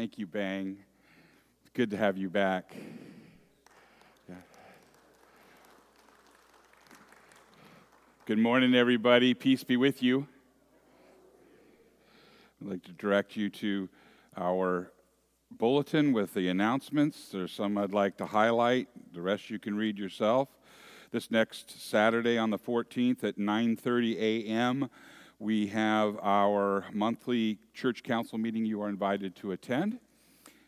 Thank you, Bang. Good to have you back. Yeah. Good morning, everybody. Peace be with you. I'd like to direct you to our bulletin with the announcements. There's some I'd like to highlight. The rest you can read yourself. This next Saturday on the 14th at 9:30 a.m we have our monthly church council meeting you are invited to attend,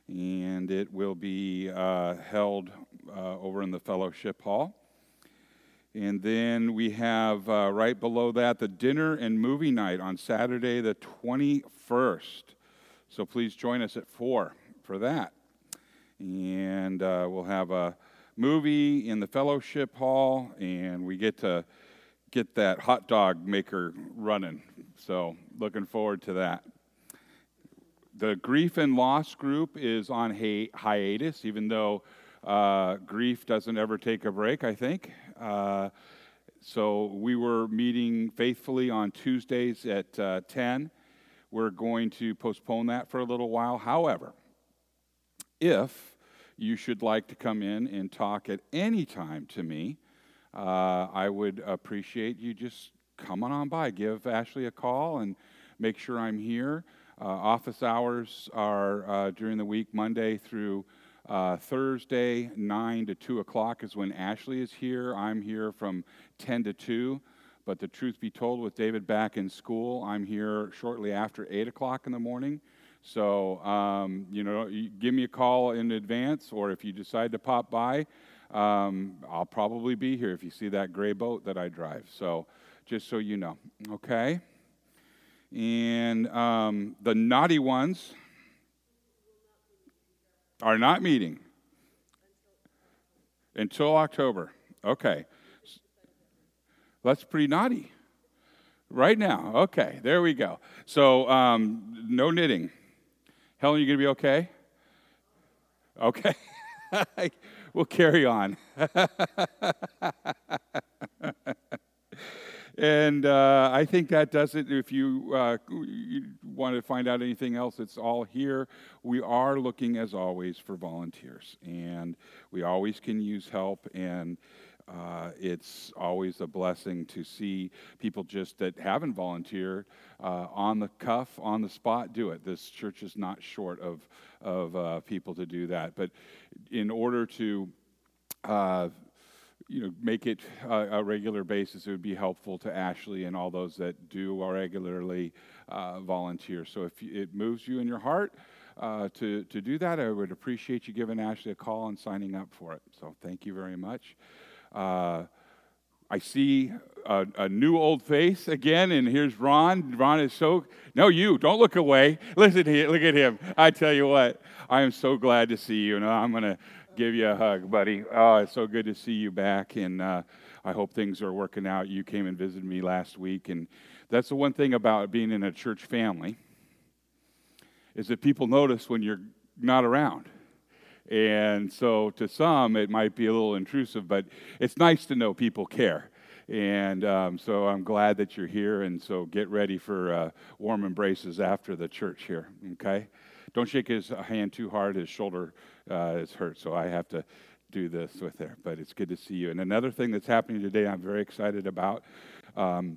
and it will be uh, held uh, over in the fellowship hall. And then we have uh, right below that the dinner and movie night on Saturday, the 21st. So please join us at 4 for that. And uh, we'll have a movie in the fellowship hall, and we get to get that hot dog maker running. So, looking forward to that. The grief and loss group is on hi- hiatus, even though uh, grief doesn't ever take a break, I think. Uh, so, we were meeting faithfully on Tuesdays at uh, 10. We're going to postpone that for a little while. However, if you should like to come in and talk at any time to me, uh, I would appreciate you just coming on by. Give Ashley a call and make sure I'm here. Uh, office hours are uh, during the week, Monday through uh, Thursday, 9 to 2 o'clock is when Ashley is here. I'm here from 10 to 2. But the truth be told, with David back in school, I'm here shortly after 8 o'clock in the morning. So, um, you know, give me a call in advance, or if you decide to pop by, um, I'll probably be here if you see that gray boat that I drive. So, just so you know, okay? And um, the naughty ones are not meeting until October. Okay. That's pretty naughty. Right now. Okay, there we go. So, um, no knitting. Helen, you going to be okay? Okay. we'll carry on. and uh, I think that does it. If you, uh, you, want to find out anything else, it's all here. We are looking, as always, for volunteers, and we always can use help. And uh, it's always a blessing to see people just that haven't volunteered uh, on the cuff, on the spot, do it. This church is not short of of uh, people to do that. But in order to uh, you know, make it a, a, regular basis, it would be helpful to Ashley and all those that do regularly uh, volunteer. So if it moves you in your heart uh, to, to do that, I would appreciate you giving Ashley a call and signing up for it. So thank you very much. Uh, I see a, a, new old face again, and here's Ron. Ron is so, no, you, don't look away. Listen to him, look at him. I tell you what, I am so glad to see you, and I'm to give you a hug, buddy. Oh, it's so good to see you back, and uh, I hope things are working out. You came and visited me last week, and that's the one thing about being in a church family is that people notice when you're not around. And so to some, it might be a little intrusive, but it's nice to know people care. And um, so I'm glad that you're here. And so get ready for uh, warm embraces after the church here, okay? Don't shake his hand too hard. His shoulder uh, is hurt, so I have to do this with there. But it's good to see you. And another thing that's happening today I'm very excited about um,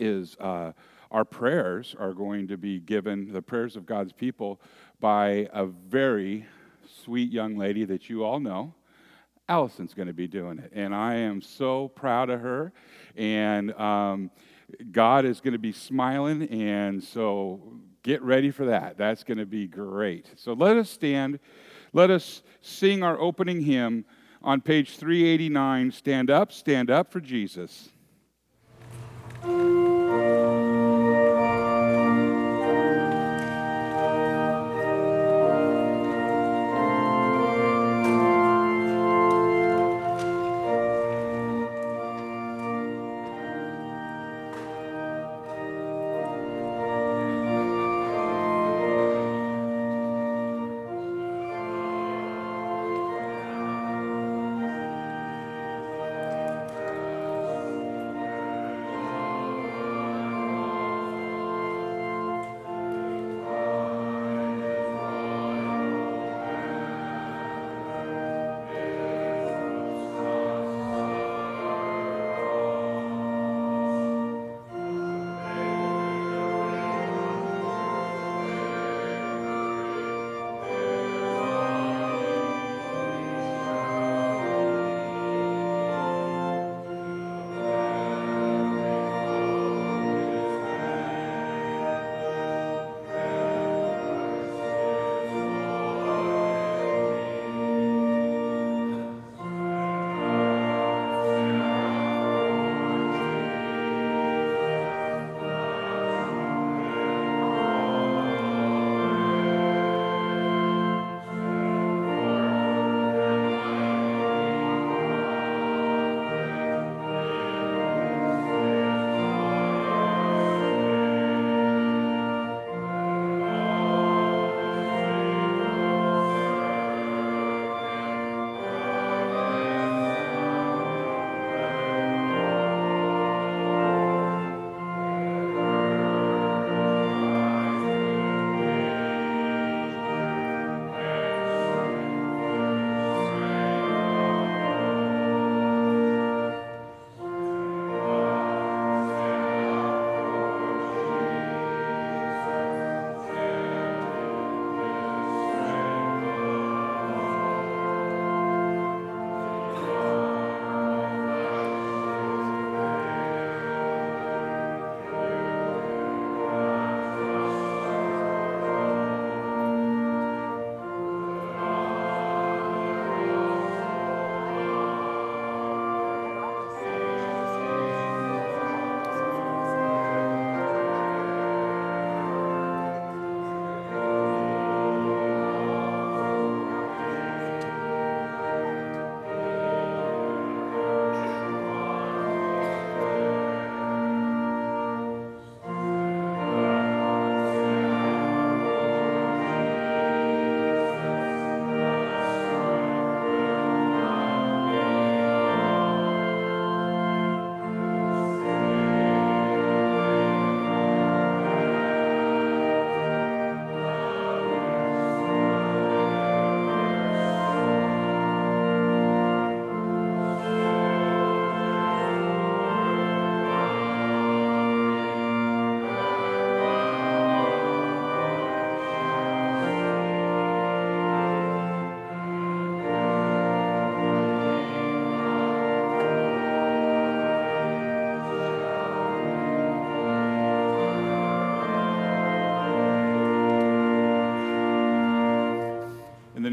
is uh, our prayers are going to be given, the prayers of God's people, by a very sweet young lady that you all know. Allison's going to be doing it. And I am so proud of her. And um, God is going to be smiling. And so get ready for that. That's going to be great. So let us stand. Let us sing our opening hymn on page 389 Stand Up, Stand Up for Jesus.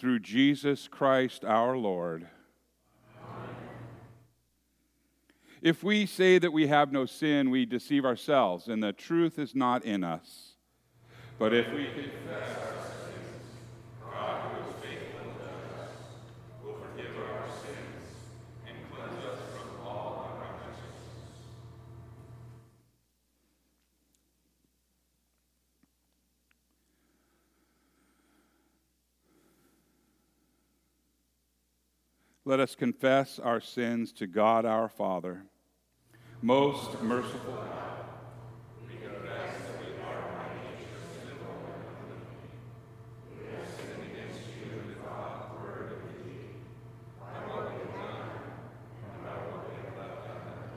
through Jesus Christ our Lord. If we say that we have no sin, we deceive ourselves, and the truth is not in us. But if we confess our sins, God, who is faithful and just, will forgive our sins and cleanse us from all unrighteousness. Let us confess our sins to God our Father. Most merciful God, we confess that we are by nature sinful and We have sinned against you in thought, word, and deed, by what we have done and by what we have left undone.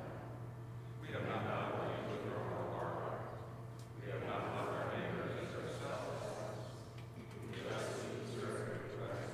We have not done what you would our heart. We have not loved our neighbors as ourselves. We justly deserve your wrath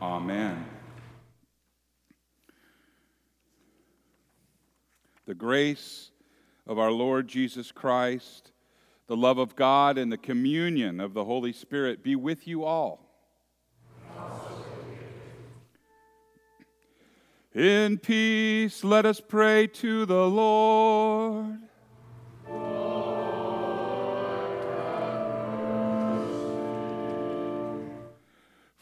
Amen. The grace of our Lord Jesus Christ, the love of God, and the communion of the Holy Spirit be with you all. In peace, let us pray to the Lord.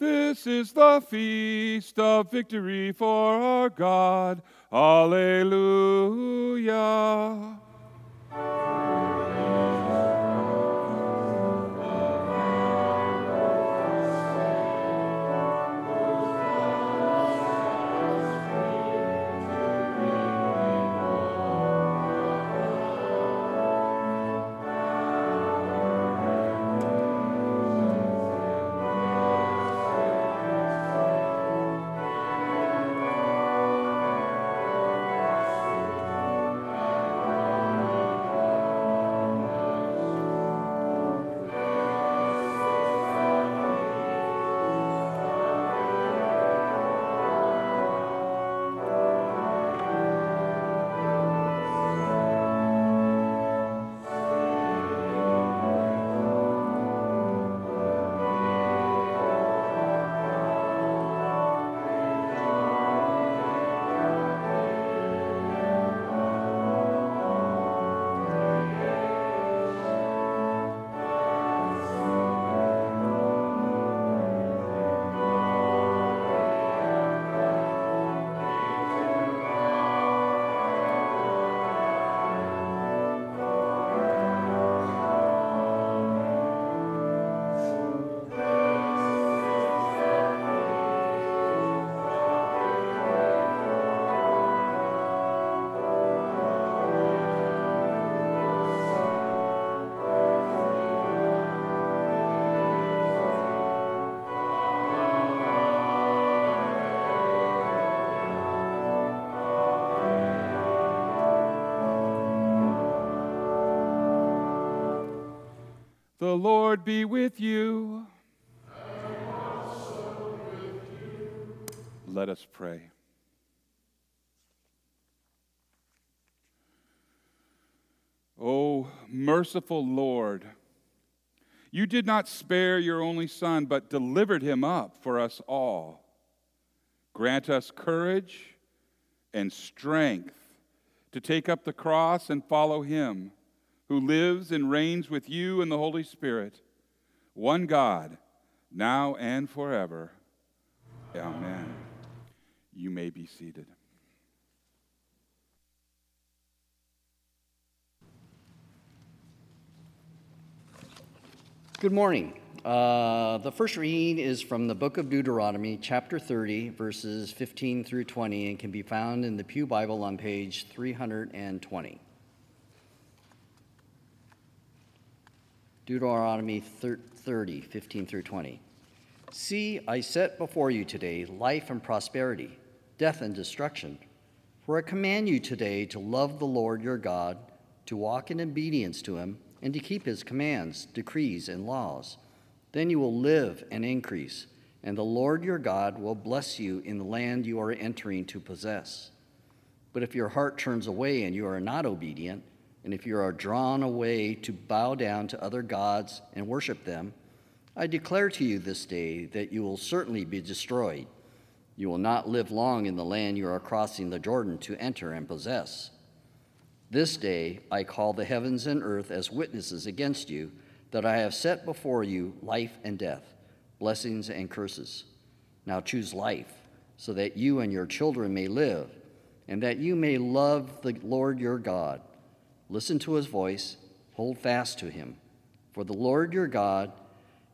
This is the feast of victory for our God. Alleluia. The Lord be with you. Let us pray. O merciful Lord, you did not spare your only Son, but delivered him up for us all. Grant us courage and strength to take up the cross and follow him who lives and reigns with you in the Holy Spirit, one God, now and forever. Amen. You may be seated. Good morning. Uh, the first reading is from the book of Deuteronomy, chapter 30, verses 15 through 20, and can be found in the Pew Bible on page 320. Deuteronomy 30, 15 through 20. See, I set before you today life and prosperity, death and destruction. For I command you today to love the Lord your God, to walk in obedience to him, and to keep his commands, decrees, and laws. Then you will live and increase, and the Lord your God will bless you in the land you are entering to possess. But if your heart turns away and you are not obedient, and if you are drawn away to bow down to other gods and worship them, I declare to you this day that you will certainly be destroyed. You will not live long in the land you are crossing the Jordan to enter and possess. This day I call the heavens and earth as witnesses against you that I have set before you life and death, blessings and curses. Now choose life, so that you and your children may live, and that you may love the Lord your God Listen to his voice, hold fast to him. For the Lord your God,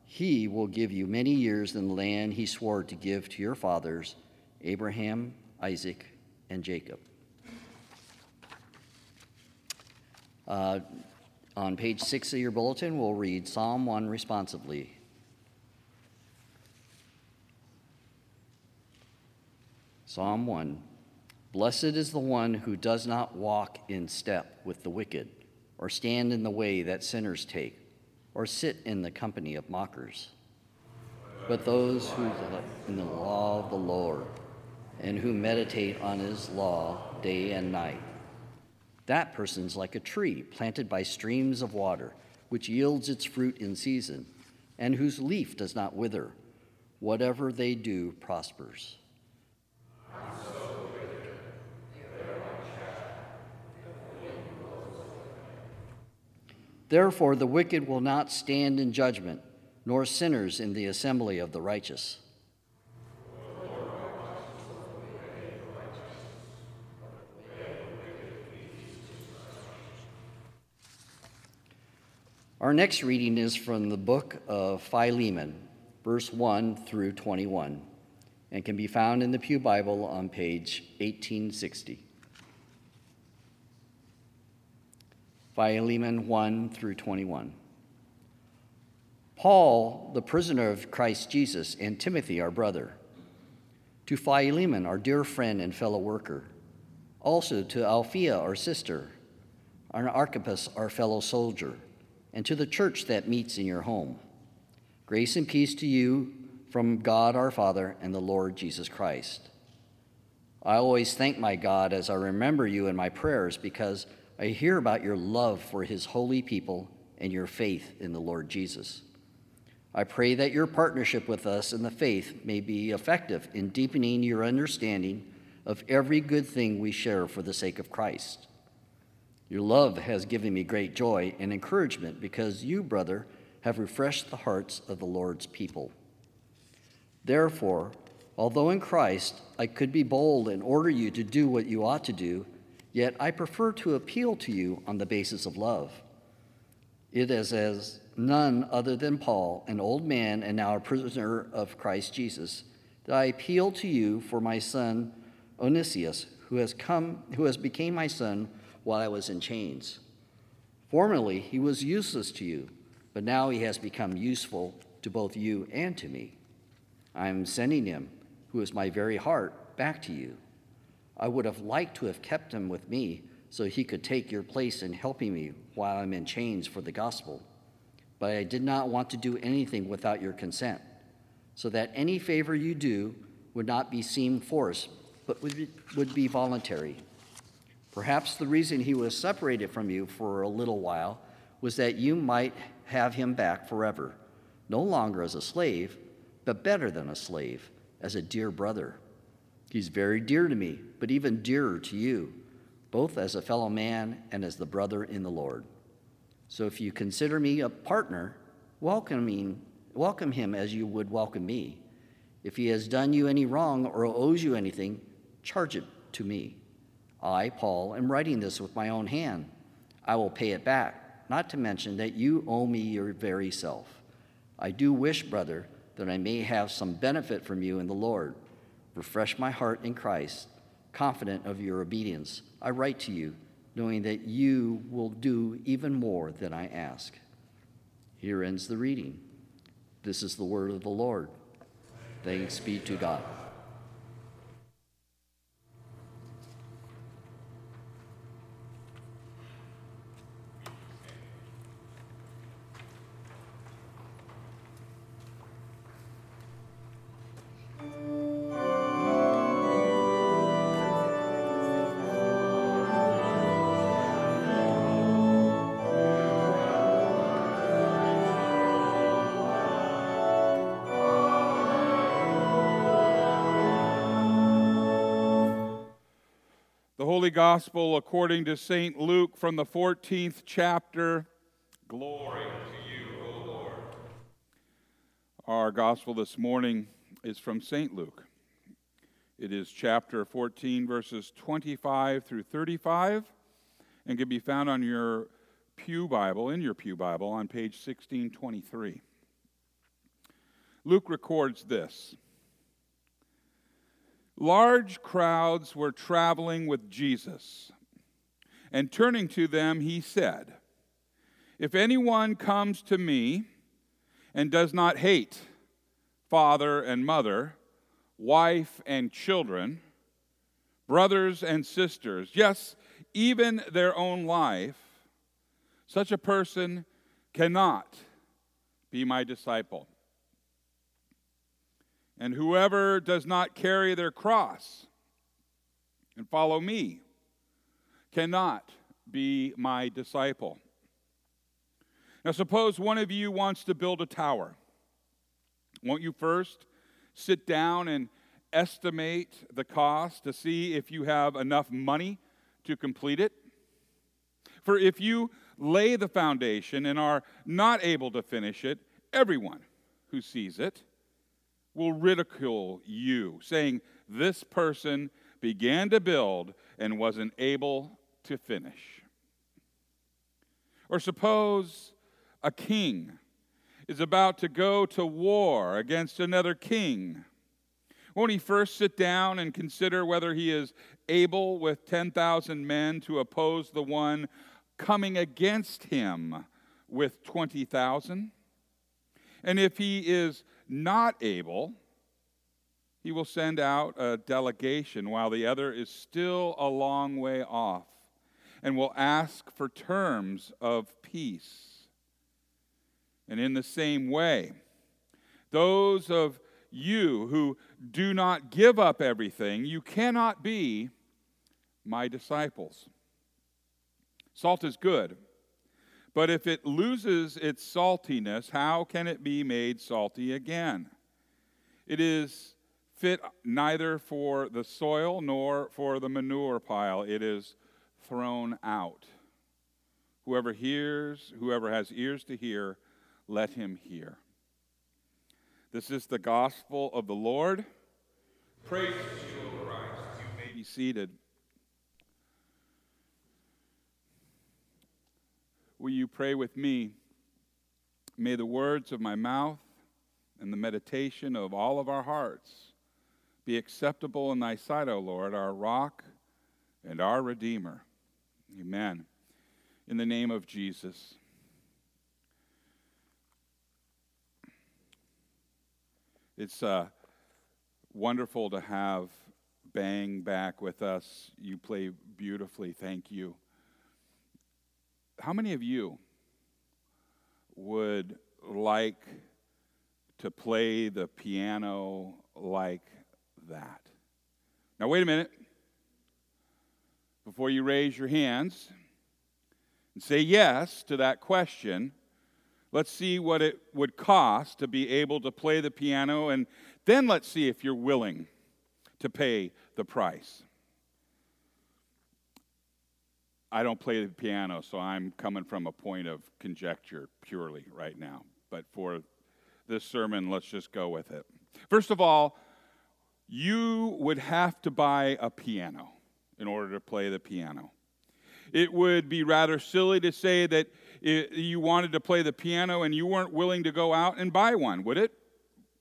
he will give you many years in the land he swore to give to your fathers, Abraham, Isaac, and Jacob. Uh, on page six of your bulletin, we'll read Psalm 1 responsively. Psalm 1 Blessed is the one who does not walk in step with the wicked, or stand in the way that sinners take, or sit in the company of mockers. But those who delight in the law of the Lord, and who meditate on his law day and night. That person's like a tree planted by streams of water, which yields its fruit in season, and whose leaf does not wither. Whatever they do prospers. Therefore, the wicked will not stand in judgment, nor sinners in the assembly of the righteous. Our next reading is from the book of Philemon, verse 1 through 21, and can be found in the Pew Bible on page 1860. Philemon 1 through 21. Paul, the prisoner of Christ Jesus, and Timothy, our brother. To Philemon, our dear friend and fellow worker. Also to Apphia, our sister. And Archippus, our fellow soldier. And to the church that meets in your home. Grace and peace to you from God our Father and the Lord Jesus Christ. I always thank my God as I remember you in my prayers because I hear about your love for his holy people and your faith in the Lord Jesus. I pray that your partnership with us in the faith may be effective in deepening your understanding of every good thing we share for the sake of Christ. Your love has given me great joy and encouragement because you, brother, have refreshed the hearts of the Lord's people. Therefore, although in Christ I could be bold and order you to do what you ought to do, Yet I prefer to appeal to you on the basis of love. It is as none other than Paul, an old man and now a prisoner of Christ Jesus, that I appeal to you for my son Onesimus, who has come, who has became my son while I was in chains. Formerly he was useless to you, but now he has become useful to both you and to me. I am sending him, who is my very heart, back to you. I would have liked to have kept him with me so he could take your place in helping me while I'm in chains for the gospel. but I did not want to do anything without your consent, so that any favor you do would not be seen forced, but would be, would be voluntary. Perhaps the reason he was separated from you for a little while was that you might have him back forever, no longer as a slave, but better than a slave, as a dear brother. He's very dear to me, but even dearer to you, both as a fellow man and as the brother in the Lord. So if you consider me a partner, welcoming, welcome him as you would welcome me. If he has done you any wrong or owes you anything, charge it to me. I, Paul, am writing this with my own hand. I will pay it back, not to mention that you owe me your very self. I do wish, brother, that I may have some benefit from you in the Lord. Refresh my heart in Christ, confident of your obedience. I write to you, knowing that you will do even more than I ask. Here ends the reading. This is the word of the Lord. Thanks be to God. Holy Gospel according to St. Luke from the 14th chapter. Glory to you, O Lord. Our Gospel this morning is from St. Luke. It is chapter 14, verses 25 through 35, and can be found on your Pew Bible, in your Pew Bible, on page 1623. Luke records this. Large crowds were traveling with Jesus, and turning to them, he said, If anyone comes to me and does not hate father and mother, wife and children, brothers and sisters, yes, even their own life, such a person cannot be my disciple. And whoever does not carry their cross and follow me cannot be my disciple. Now, suppose one of you wants to build a tower. Won't you first sit down and estimate the cost to see if you have enough money to complete it? For if you lay the foundation and are not able to finish it, everyone who sees it will ridicule you, saying, This person began to build and wasn't able to finish. Or suppose a king is about to go to war against another king. Won't he first sit down and consider whether he is able with 10,000 men to oppose the one coming against him with 20,000? And if he is not able, he will send out a delegation while the other is still a long way off and will ask for terms of peace. And in the same way, those of you who do not give up everything, you cannot be my disciples. Salt is good, but if it loses its saltiness, how can it be made salty again? It is fit neither for the soil nor for the manure pile. It is thrown out. Whoever hears, whoever has ears to hear, let him hear. This is the gospel of the Lord. Praise to you, Christ. You may be seated. Will you pray with me? May the words of my mouth and the meditation of all of our hearts be acceptable in thy sight, O Lord, our rock and our redeemer. Amen. In the name of Jesus. It's uh, wonderful to have Bang back with us. You play beautifully. Thank you. How many of you would like to play the piano like that? Now, wait a minute. Before you raise your hands and say yes to that question, let's see what it would cost to be able to play the piano, and then let's see if you're willing to pay the price. I don't play the piano, so I'm coming from a point of conjecture purely right now. But for this sermon, let's just go with it. First of all, you would have to buy a piano in order to play the piano. It would be rather silly to say that you wanted to play the piano and you weren't willing to go out and buy one, would it?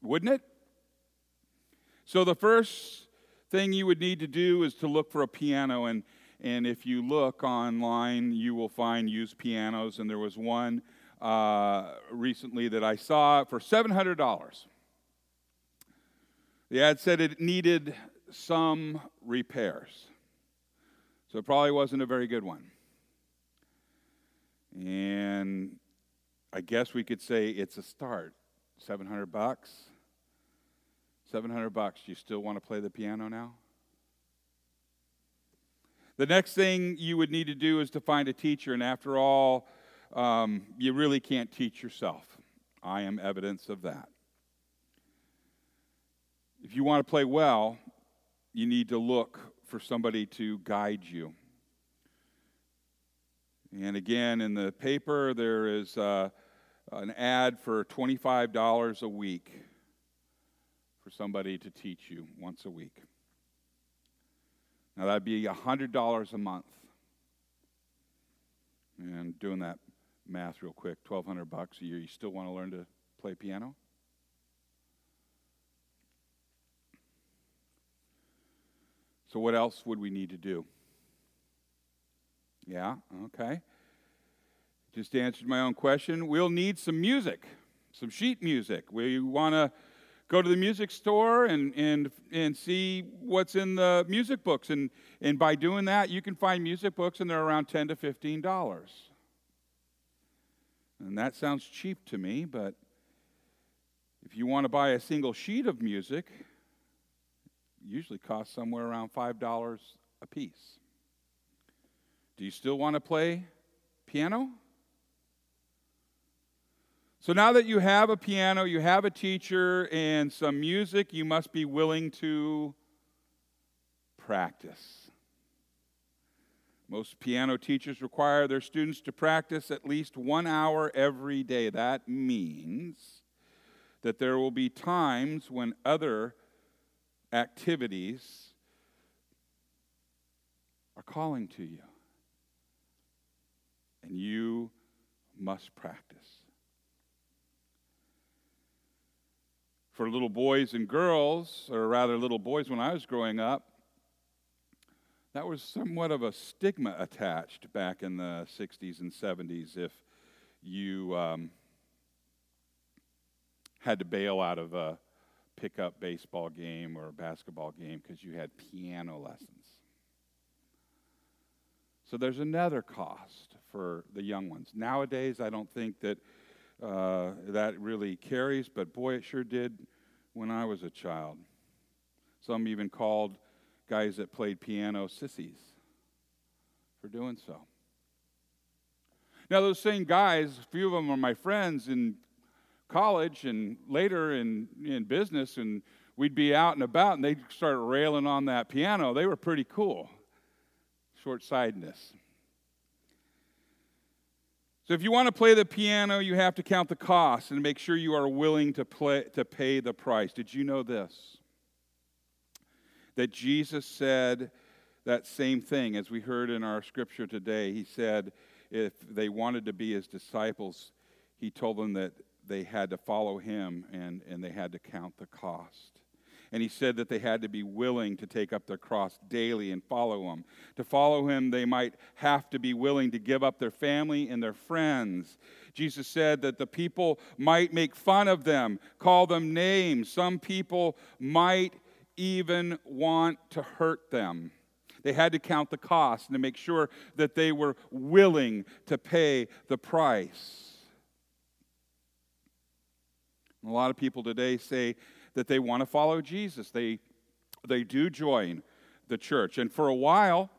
Wouldn't it? So the first thing you would need to do is to look for a piano and and if you look online, you will find used pianos. And there was one uh, recently that I saw for $700. The ad said it needed some repairs. So it probably wasn't a very good one. And I guess we could say it's a start. 700 bucks. 700 bucks. Do you still want to play the piano now? The next thing you would need to do is to find a teacher, and after all, um, you really can't teach yourself. I am evidence of that. If you want to play well, you need to look for somebody to guide you. And again, in the paper, there is uh, an ad for $25 a week for somebody to teach you once a week. Now, that'd be $100 a month. And doing that math real quick, 1200 bucks a year, you still want to learn to play piano? So, what else would we need to do? Yeah, okay. Just answered my own question. We'll need some music, some sheet music. We want to go to the music store and, and, and see what's in the music books. And, and by doing that, you can find music books, and they're around 10 to $15. And that sounds cheap to me, but if you want to buy a single sheet of music, usually costs somewhere around $5 a piece. Do you still want to play piano? So now that you have a piano, you have a teacher, and some music, you must be willing to practice. Most piano teachers require their students to practice at least one hour every day. That means that there will be times when other activities are calling to you, and you must practice. For little boys and girls, or rather little boys when I was growing up, that was somewhat of a stigma attached back in the 60s and 70s if you um, had to bail out of a pickup baseball game or a basketball game because you had piano lessons. So there's another cost for the young ones. Nowadays, I don't think that uh, that really carries, but boy, it sure did when I was a child. Some even called guys that played piano sissies for doing so. Now, those same guys, a few of them are my friends in college and later in, in business, and we'd be out and about and they'd start railing on that piano. They were pretty cool. Short sightedness. So if you want to play the piano, you have to count the cost and make sure you are willing to, play, to pay the price. Did you know this? That Jesus said that same thing as we heard in our scripture today. He said if they wanted to be his disciples, he told them that they had to follow him and, and they had to count the cost. And he said that they had to be willing to take up their cross daily and follow him. To follow him, they might have to be willing to give up their family and their friends. Jesus said that the people might make fun of them, call them names. Some people might even want to hurt them. They had to count the cost and to make sure that they were willing to pay the price. A lot of people today say that they want to follow Jesus. They, they do join the church. And for a while,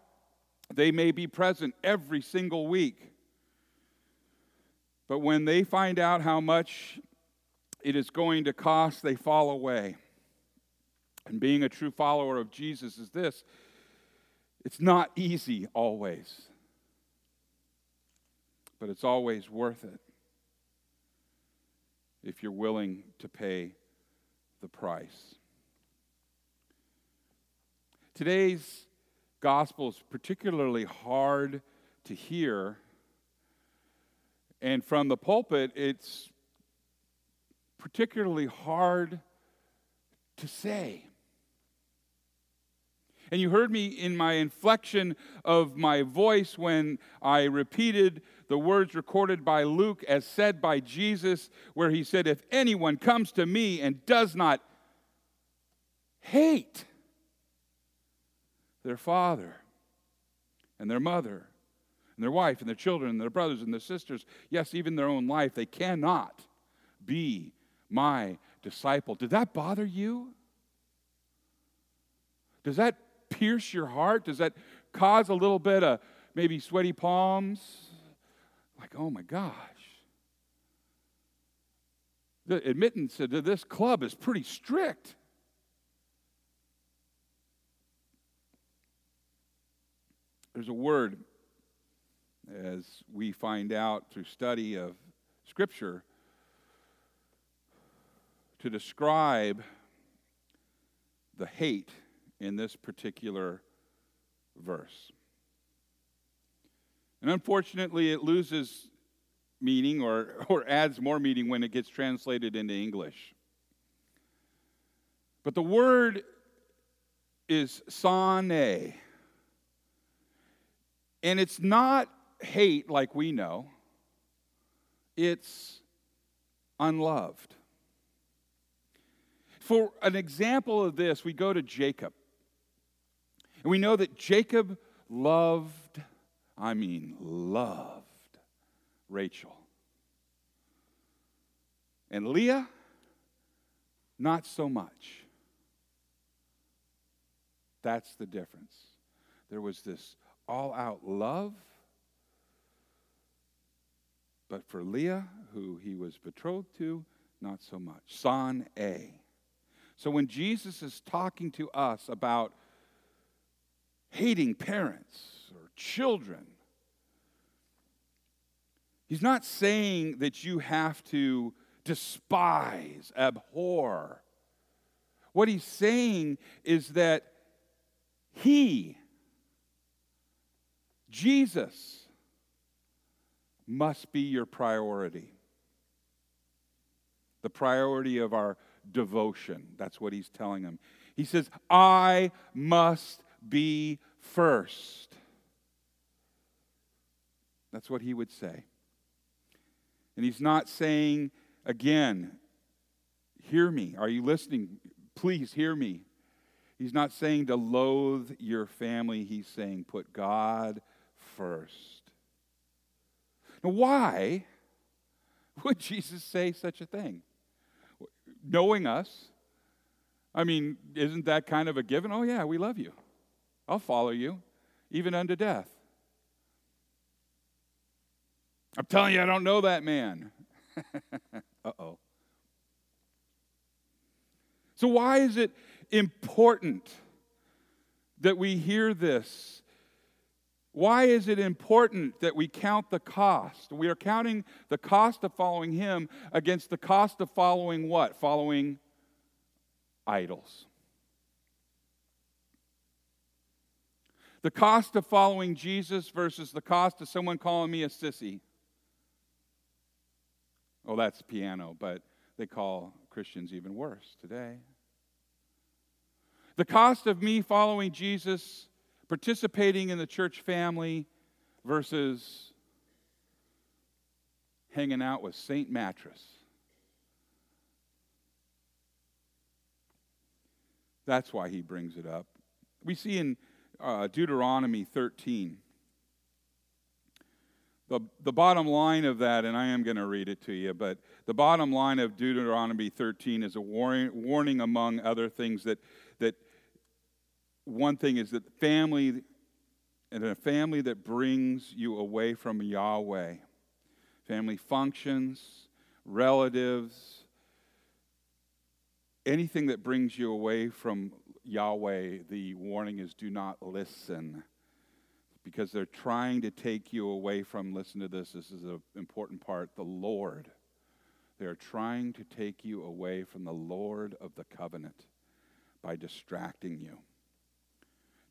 they may be present every single week. But when they find out how much it is going to cost, they fall away. And being a true follower of Jesus is this it's not easy always, but it's always worth it if you're willing to pay the price. Today's gospel is particularly hard to hear, and from the pulpit, it's particularly hard to say. And you heard me in my inflection of my voice when I repeated the words recorded by Luke as said by Jesus, where he said, If anyone comes to me and does not hate their father and their mother and their wife and their children and their brothers and their sisters, yes, even their own life, they cannot be my disciple. Did that bother you? Does that pierce your heart? Does that cause a little bit of maybe sweaty palms? Like, oh my gosh. The admittance to this club is pretty strict. There's a word, as we find out through study of Scripture, to describe the hate in this particular verse. And unfortunately, it loses meaning or, or adds more meaning when it gets translated into English. But the word is sane. And it's not hate like we know, it's unloved. For an example of this, we go to Jacob. And we know that Jacob loved, I mean, loved Rachel. And Leah, not so much. That's the difference. There was this all out love, but for Leah, who he was betrothed to, not so much. Son A. So when Jesus is talking to us about hating parents or children, he's not saying that you have to despise, abhor. What he's saying is that he, Jesus, must be your priority. The priority of our devotion. That's what he's telling them. He says, I must be first. That's what he would say. And he's not saying, again, hear me. Are you listening? Please hear me. He's not saying to loathe your family. He's saying put God first. Now, why would Jesus say such a thing? knowing us. I mean, isn't that kind of a given? Oh, yeah, we love you. I'll follow you, even unto death. I'm telling you, I don't know that man. uh oh. So, why is it important that we hear this why is it important that we count the cost? We are counting the cost of following Him against the cost of following what? Following idols. The cost of following Jesus versus the cost of someone calling me a sissy. Oh, that's piano, but they call Christians even worse today. The cost of me following Jesus participating in the church family versus hanging out with St. Mattress. That's why he brings it up. We see in uh, Deuteronomy 13 the, the bottom line of that, and I am going to read it to you, but the bottom line of Deuteronomy 13 is a warning, warning among other things that, that one thing is that family, and a family that brings you away from Yahweh, family functions, relatives, anything that brings you away from Yahweh, the warning is do not listen because they're trying to take you away from, listen to this, this is an important part, the Lord. They are trying to take you away from the Lord of the covenant by distracting you.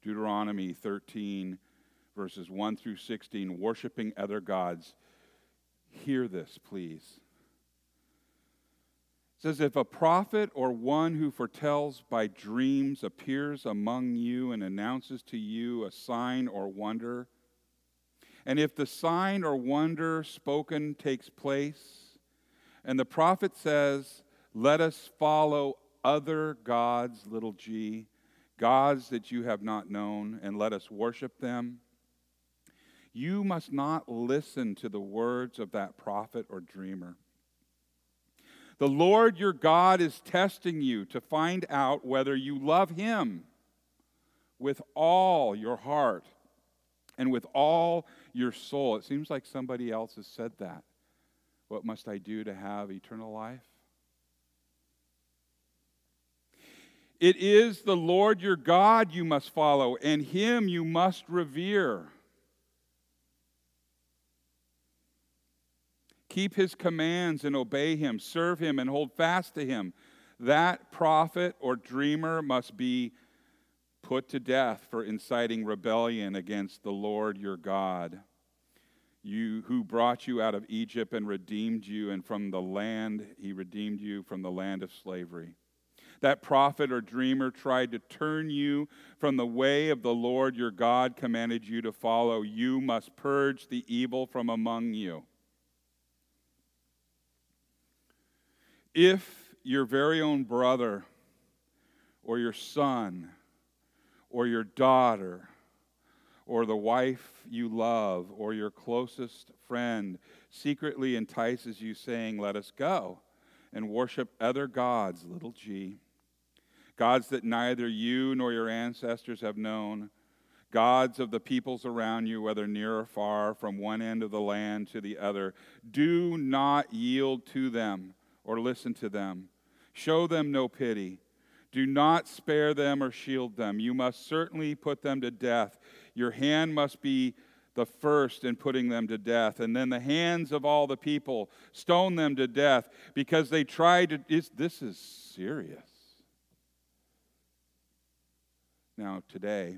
Deuteronomy 13, verses 1 through 16, worshiping other gods. Hear this, please says, If a prophet or one who foretells by dreams appears among you and announces to you a sign or wonder, and if the sign or wonder spoken takes place, and the prophet says, Let us follow other gods, little g, gods that you have not known, and let us worship them, you must not listen to the words of that prophet or dreamer. The Lord your God is testing you to find out whether you love him with all your heart and with all your soul. It seems like somebody else has said that. What must I do to have eternal life? It is the Lord your God you must follow, and him you must revere. Keep his commands and obey him. Serve him and hold fast to him. That prophet or dreamer must be put to death for inciting rebellion against the Lord your God. You who brought you out of Egypt and redeemed you, and from the land, he redeemed you from the land of slavery. That prophet or dreamer tried to turn you from the way of the Lord your God commanded you to follow. You must purge the evil from among you. If your very own brother or your son or your daughter or the wife you love or your closest friend secretly entices you, saying, Let us go and worship other gods, little g, gods that neither you nor your ancestors have known, gods of the peoples around you, whether near or far, from one end of the land to the other, do not yield to them or listen to them. Show them no pity. Do not spare them or shield them. You must certainly put them to death. Your hand must be the first in putting them to death, and then the hands of all the people stone them to death because they tried to. This is serious. Now, today,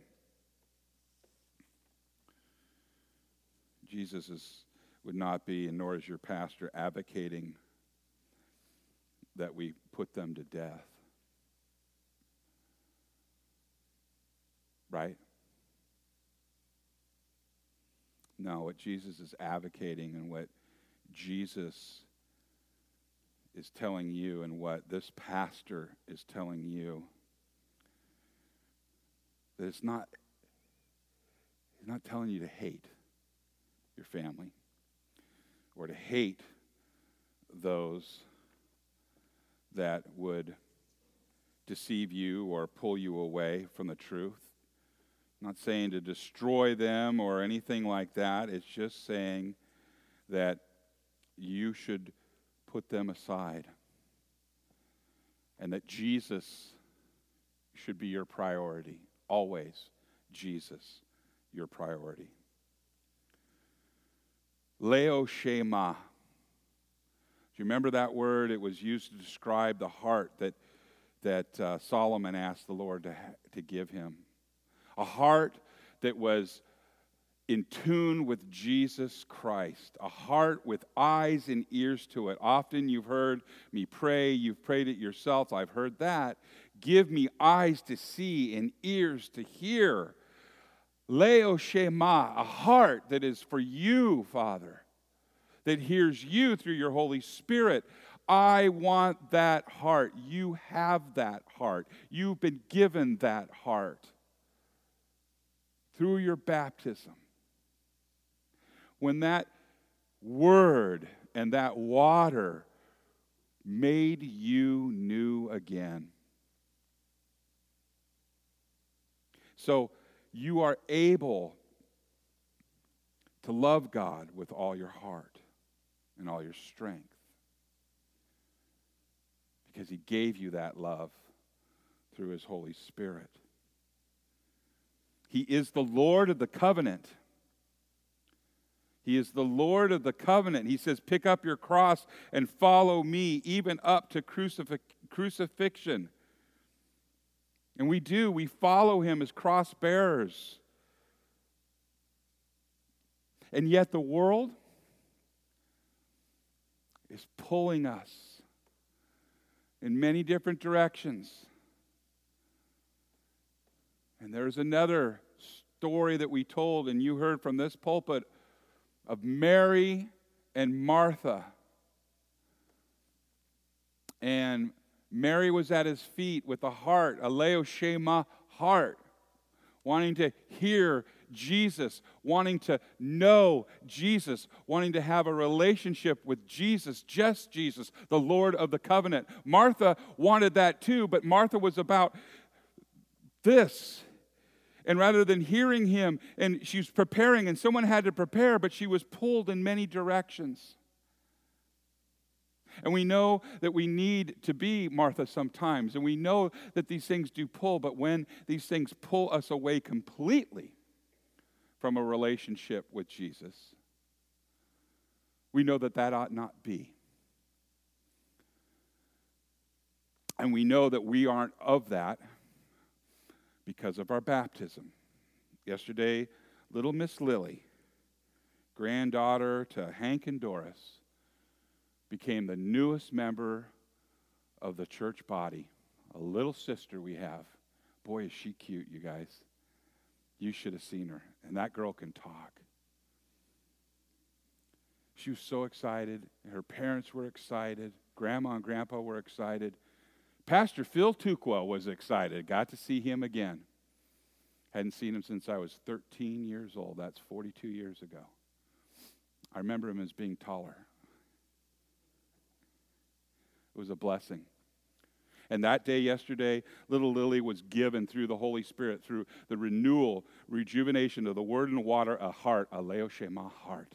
Jesus is, would not be, and nor is your pastor, advocating that we put them to death. Right? No, what Jesus is advocating and what Jesus is telling you and what this pastor is telling you that it's not he's not telling you to hate your family or to hate those that would deceive you or pull you away from the truth. I'm not saying to destroy them or anything like that. It's just saying that you should put them aside and that Jesus should be your priority. Always Jesus, your priority. Leo Shema you remember that word? It was used to describe the heart that, that uh, Solomon asked the Lord to, to give him. A heart that was in tune with Jesus Christ, a heart with eyes and ears to it. Often you've heard me pray, you've prayed it yourself, I've heard that. Give me eyes to see and ears to hear. Leo Shema, a heart that is for you, Father that hears you through your Holy Spirit. I want that heart. You have that heart. You've been given that heart through your baptism. When that word and that water made you new again. So you are able to love God with all your heart and all your strength because He gave you that love through His Holy Spirit. He is the Lord of the covenant. He is the Lord of the covenant. He says, Pick up your cross and follow me, even up to crucif- crucifixion. And we do, we follow him as cross bearers. And yet the world is pulling us in many different directions. And there's another story that we told, and you heard from this pulpit of Mary and Martha. And Mary was at his feet with a heart, a Leo Shema heart, wanting to hear Jesus, wanting to know Jesus, wanting to have a relationship with Jesus, just Jesus, the Lord of the covenant. Martha wanted that too, but Martha was about this and rather than hearing him, and she was preparing, and someone had to prepare, but she was pulled in many directions. And we know that we need to be Martha sometimes, and we know that these things do pull, but when these things pull us away completely from a relationship with Jesus, we know that that ought not be. And we know that we aren't of that because of our baptism. Yesterday, little Miss Lily, granddaughter to Hank and Doris, became the newest member of the church body. A little sister we have. Boy, is she cute, you guys. You should have seen her. And that girl can talk. She was so excited. Her parents were excited. Grandma and Grandpa were excited. Pastor Phil Tukwa was excited. Got to see him again. Hadn't seen him since I was 13 years old. That's 42 years ago. I remember him as being taller. It was a blessing. And that day, yesterday, little Lily was given through the Holy Spirit, through the renewal, rejuvenation of the Word and water, a heart, a Leoshema heart.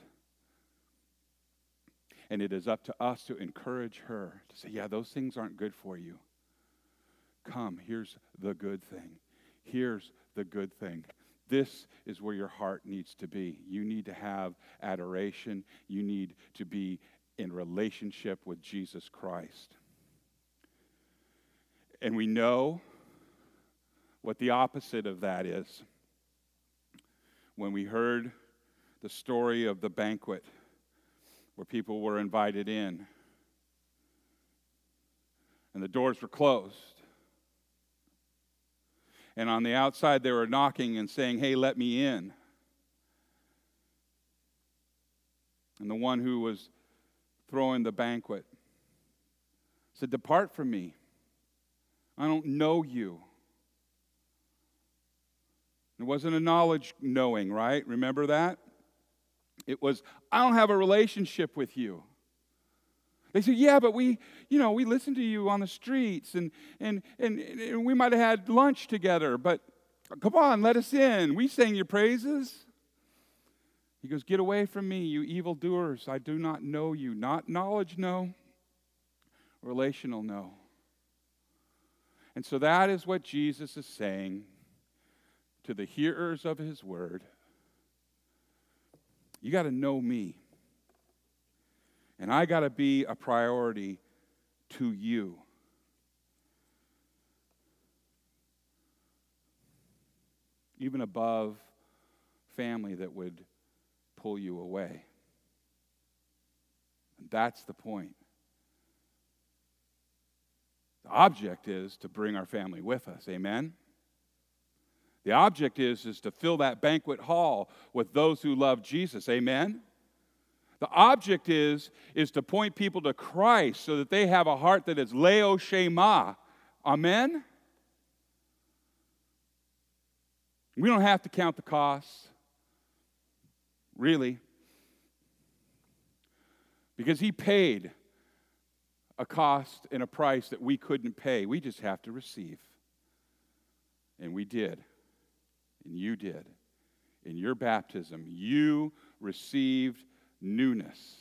And it is up to us to encourage her to say, Yeah, those things aren't good for you. Come, here's the good thing. Here's the good thing. This is where your heart needs to be. You need to have adoration. You need to be in relationship with Jesus Christ. And we know what the opposite of that is. When we heard the story of the banquet where people were invited in and the doors were closed and on the outside, they were knocking and saying, Hey, let me in. And the one who was throwing the banquet said, Depart from me. I don't know you. It wasn't a knowledge knowing, right? Remember that? It was, I don't have a relationship with you. They said, Yeah, but we, you know, we listened to you on the streets and, and, and, and we might have had lunch together, but come on, let us in. We sang your praises. He goes, Get away from me, you evildoers. I do not know you. Not knowledge, no. Relational, no. And so that is what Jesus is saying to the hearers of his word. You got to know me. And I got to be a priority to you. Even above family that would pull you away. And that's the point. The object is to bring our family with us. Amen? The object is, is to fill that banquet hall with those who love Jesus. Amen? The object is, is to point people to Christ so that they have a heart that is Leo Shema. Amen? We don't have to count the costs. Really. Because he paid a cost and a price that we couldn't pay. We just have to receive. And we did. And you did. In your baptism, you received newness.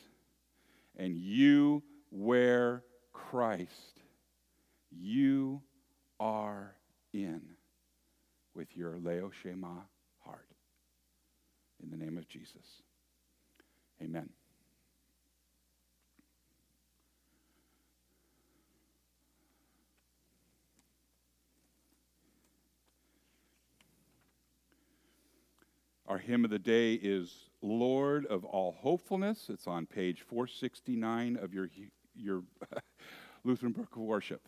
And you wear Christ. You are in with your Leo Shema heart. In the name of Jesus. Amen. Our hymn of the day is Lord of All Hopefulness. It's on page 469 of your, your Lutheran Book of Worship.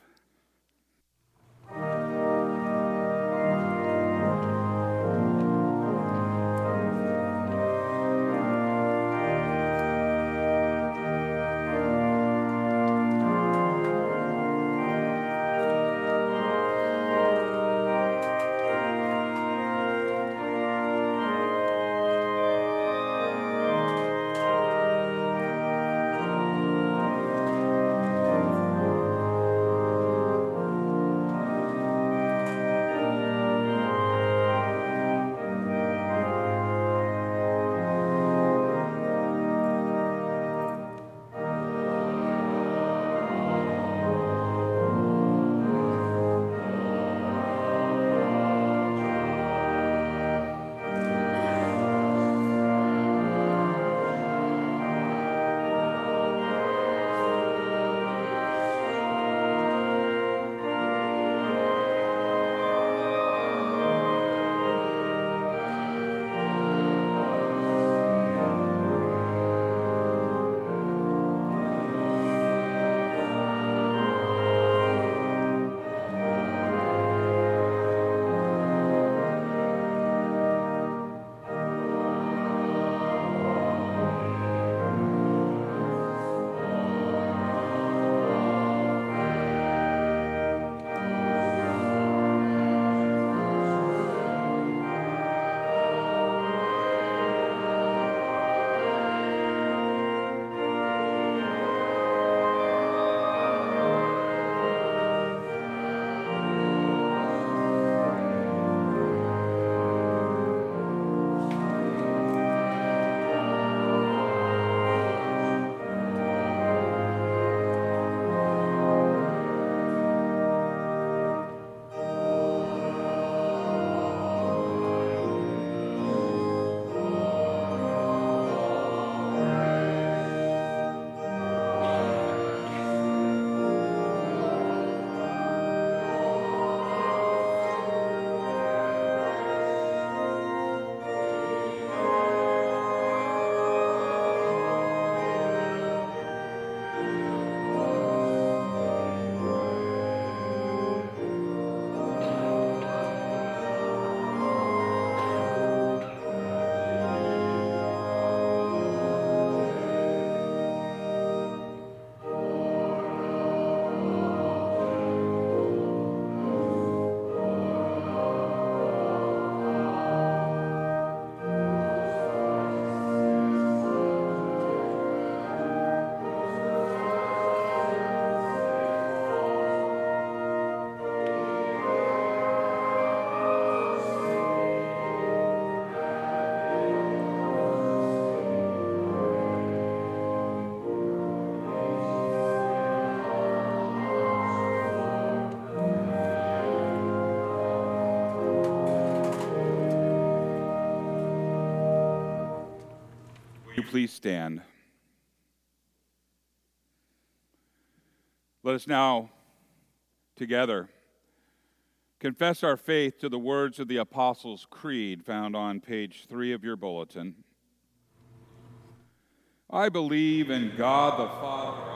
Please stand? Let us now, together, confess our faith to the words of the Apostles' Creed found on page three of your bulletin. I believe in God the Father.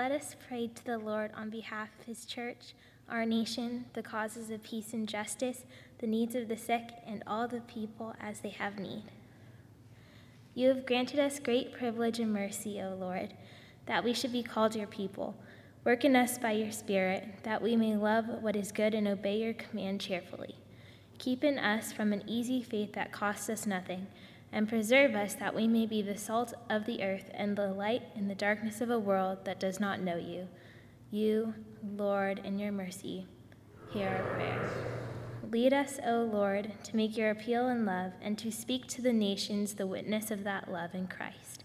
Let us pray to the Lord on behalf of his church, our nation, the causes of peace and justice, the needs of the sick, and all the people as they have need. You have granted us great privilege and mercy, O Lord, that we should be called your people. Work in us by your Spirit, that we may love what is good and obey your command cheerfully. Keep in us from an easy faith that costs us nothing, and preserve us that we may be the salt of the earth and the light in the darkness of a world that does not know you. You, Lord, in your mercy, hear our prayer. Lead us, O Lord, to make your appeal in love and to speak to the nations the witness of that love in Christ,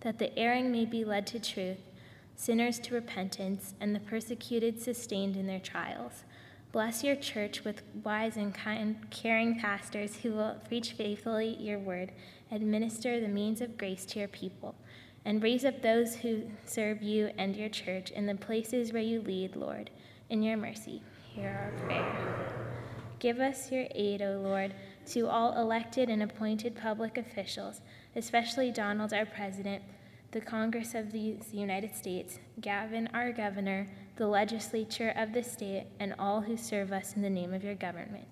that the erring may be led to truth, sinners to repentance, and the persecuted sustained in their trials. Bless your church with wise and kind, caring pastors who will preach faithfully your word, administer the means of grace to your people, and raise up those who serve you and your church in the places where you lead, Lord. In your mercy, hear our prayer. Give us your aid, O Lord, to all elected and appointed public officials, especially Donald, our president, the Congress of the United States, Gavin, our governor, the legislature of the state, and all who serve us in the name of your government.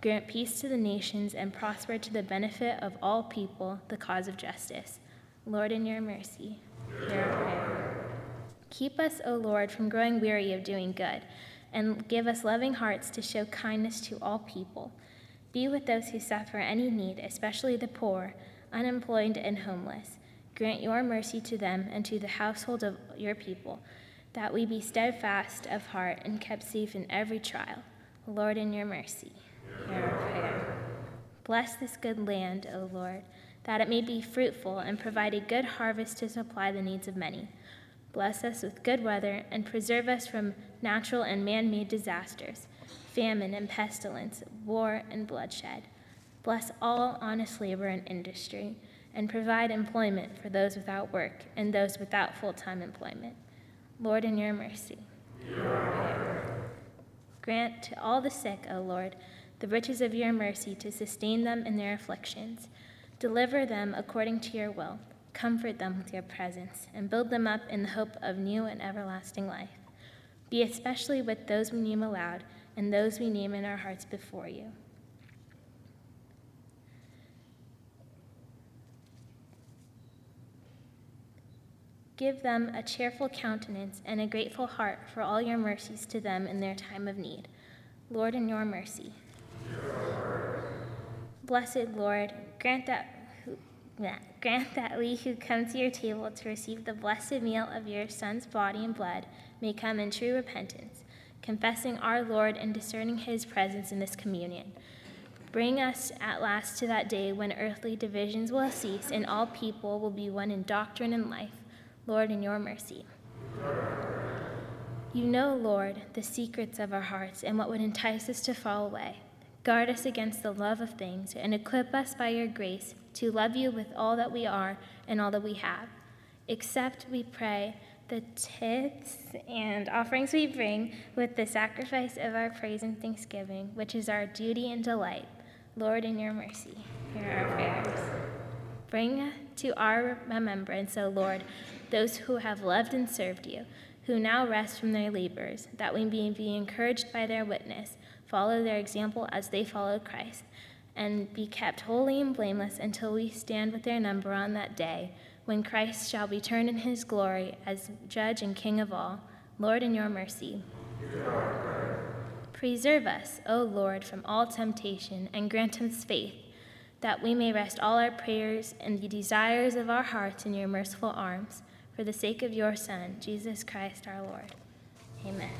Grant peace to the nations and prosper to the benefit of all people the cause of justice. Lord, in your mercy, hear our prayer. Keep us, O Lord, from growing weary of doing good and give us loving hearts to show kindness to all people. Be with those who suffer any need, especially the poor, unemployed, and homeless. Grant your mercy to them and to the household of your people, that we be steadfast of heart and kept safe in every trial. Lord, in your mercy, hear our prayer. Bless this good land, O Lord, that it may be fruitful and provide a good harvest to supply the needs of many. Bless us with good weather and preserve us from natural and man made disasters, famine and pestilence, war and bloodshed. Bless all honest labor and industry, and provide employment for those without work and those without full time employment. Lord, in your mercy. Grant to all the sick, O Lord, the riches of your mercy to sustain them in their afflictions. Deliver them according to your will. Comfort them with your presence, and build them up in the hope of new and everlasting life. Be especially with those we name aloud and those we name in our hearts before you. Give them a cheerful countenance and a grateful heart for all your mercies to them in their time of need. Lord, in your mercy. Blessed Lord, grant that, grant that we who come to your table to receive the blessed meal of your Son's body and blood may come in true repentance, confessing our Lord and discerning his presence in this communion. Bring us at last to that day when earthly divisions will cease and all people will be one in doctrine and life. Lord, in your mercy. You know, Lord, the secrets of our hearts and what would entice us to fall away. Guard us against the love of things and equip us by your grace to love you with all that we are and all that we have. Accept, we pray, the tithes and offerings we bring with the sacrifice of our praise and thanksgiving, which is our duty and delight. Lord, in your mercy, hear our prayers. Bring to our remembrance, O Lord, those who have loved and served you, who now rest from their labors, that we may be encouraged by their witness, follow their example as they followed Christ, and be kept holy and blameless until we stand with their number on that day when Christ shall return in his glory as judge and king of all. Lord, in your mercy. Preserve us, O Lord, from all temptation, and grant us faith, that we may rest all our prayers and the desires of our hearts in your merciful arms, for the sake of your Son, Jesus Christ our Lord. Amen.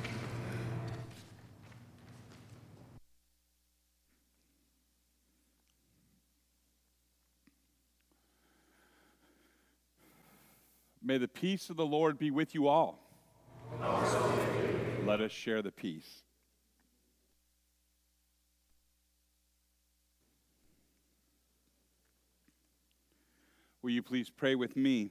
May the peace of the Lord be with you all. Let us share the peace. Will you please pray with me?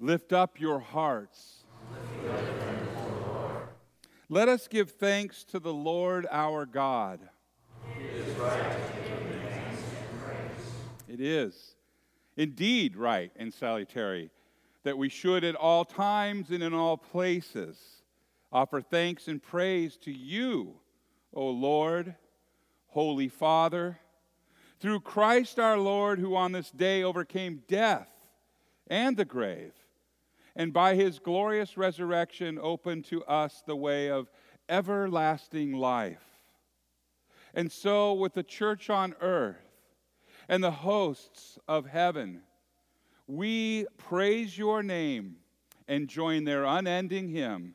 Lift up your hearts. Let us give thanks to the Lord our God. It is indeed right and salutary that we should at all times and in all places offer thanks and praise to you, O Lord, Holy Father, through Christ our Lord, who on this day overcame death and the grave, and by his glorious resurrection opened to us the way of everlasting life. And so, with the church on earth and the hosts of heaven, we praise your name and join their unending hymn.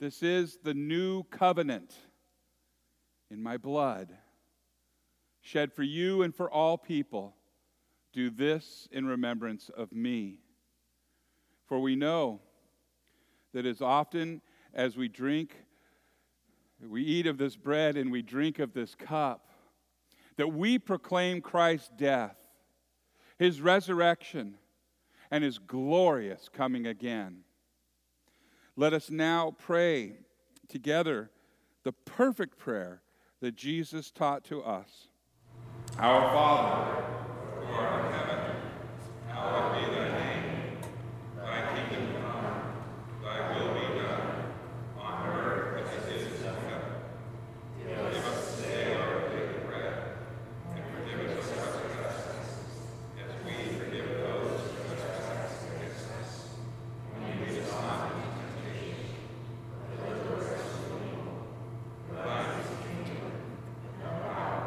This is the new covenant in my blood, shed for you and for all people. Do this in remembrance of me. For we know that as often as we drink, we eat of this bread and we drink of this cup, that we proclaim Christ's death, his resurrection, and his glorious coming again. Let us now pray together the perfect prayer that Jesus taught to us. Our Father, who art in heaven, hallowed be thy name. Thy kingdom come, thy will be done, on earth as it is in heaven. Give us today our daily bread, and forgive us our trespasses, as we forgive those who trespass against us. And lead us not into temptation, but deliver us from evil. For thine is the kingdom, and the power,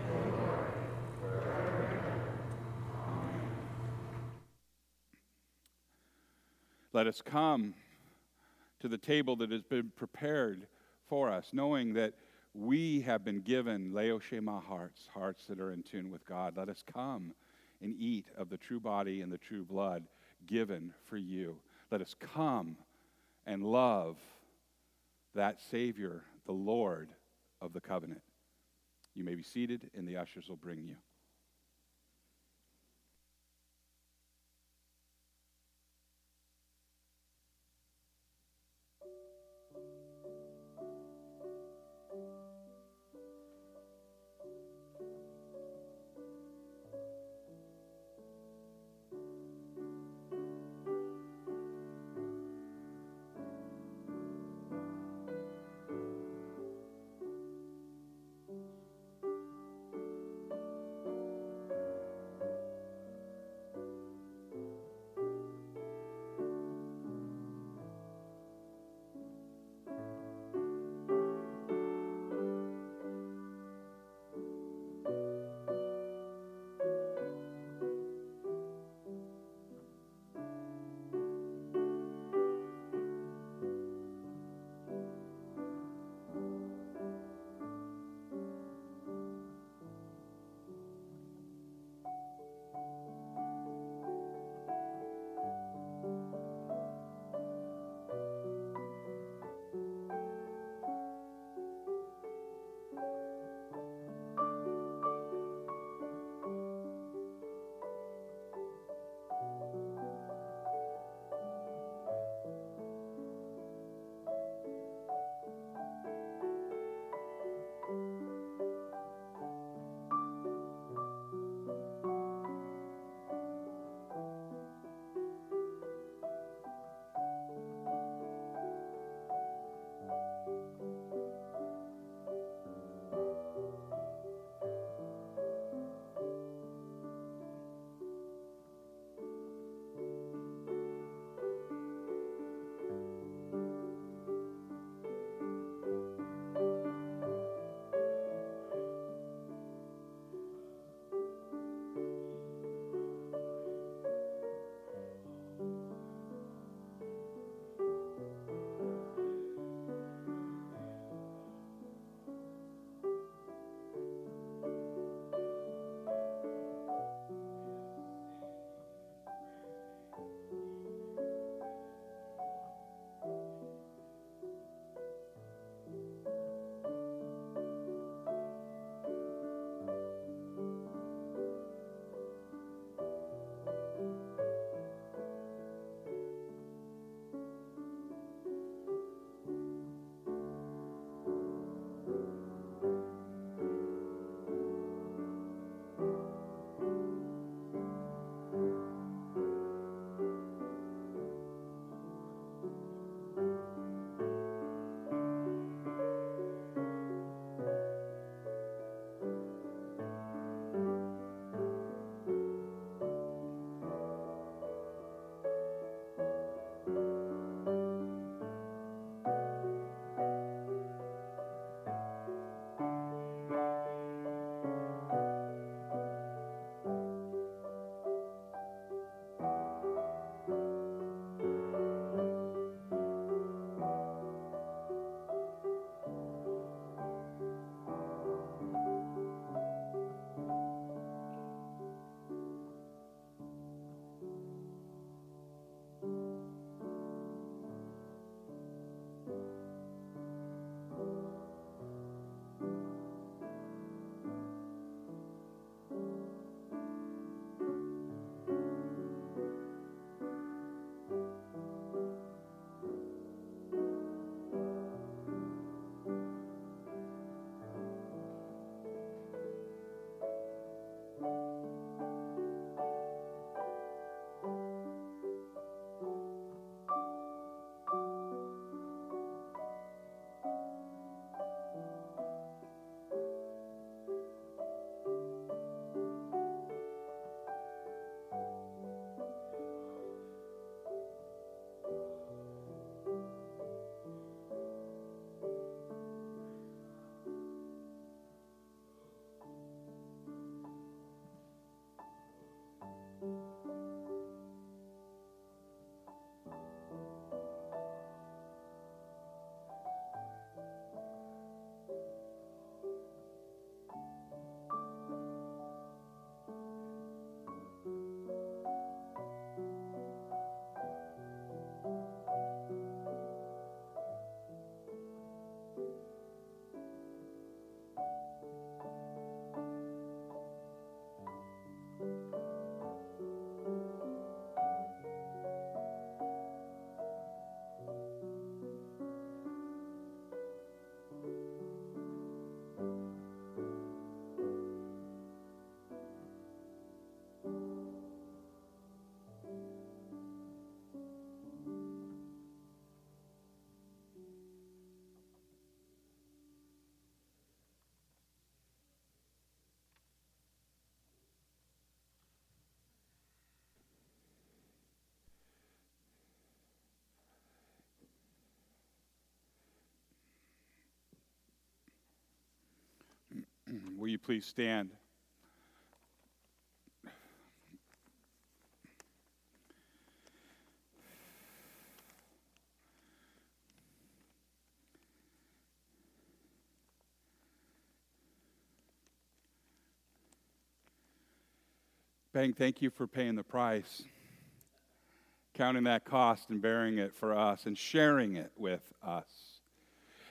and the glory, forever and ever. Amen. Let us come to the table that has been prepared for us, knowing that we have been given Leo Shema hearts, hearts that are in tune with God. Let us come and eat of the true body and the true blood given for you. Let us come and love that Savior, the Lord of the covenant. You may be seated, and the ushers will bring you. Will you please stand? Bang, thank you for paying the price, counting that cost and bearing it for us and sharing it with us.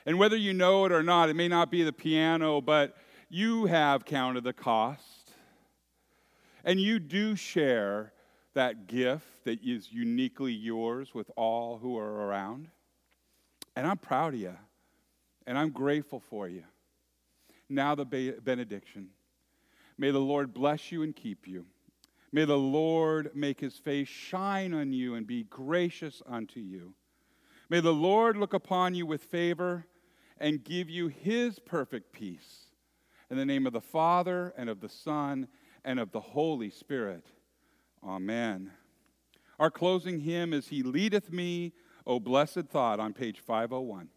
And whether you know it or not, it may not be the piano, but you have counted the cost. And you do share that gift that is uniquely yours with all who are around. And I'm proud of you. And I'm grateful for you. Now, the benediction. May the Lord bless you and keep you. May the Lord make his face shine on you and be gracious unto you. May the Lord look upon you with favor and give you his perfect peace. In the name of the Father, and of the Son, and of the Holy Spirit. Amen. Our closing hymn is He Leadeth Me, O Blessed Thought, on page 501.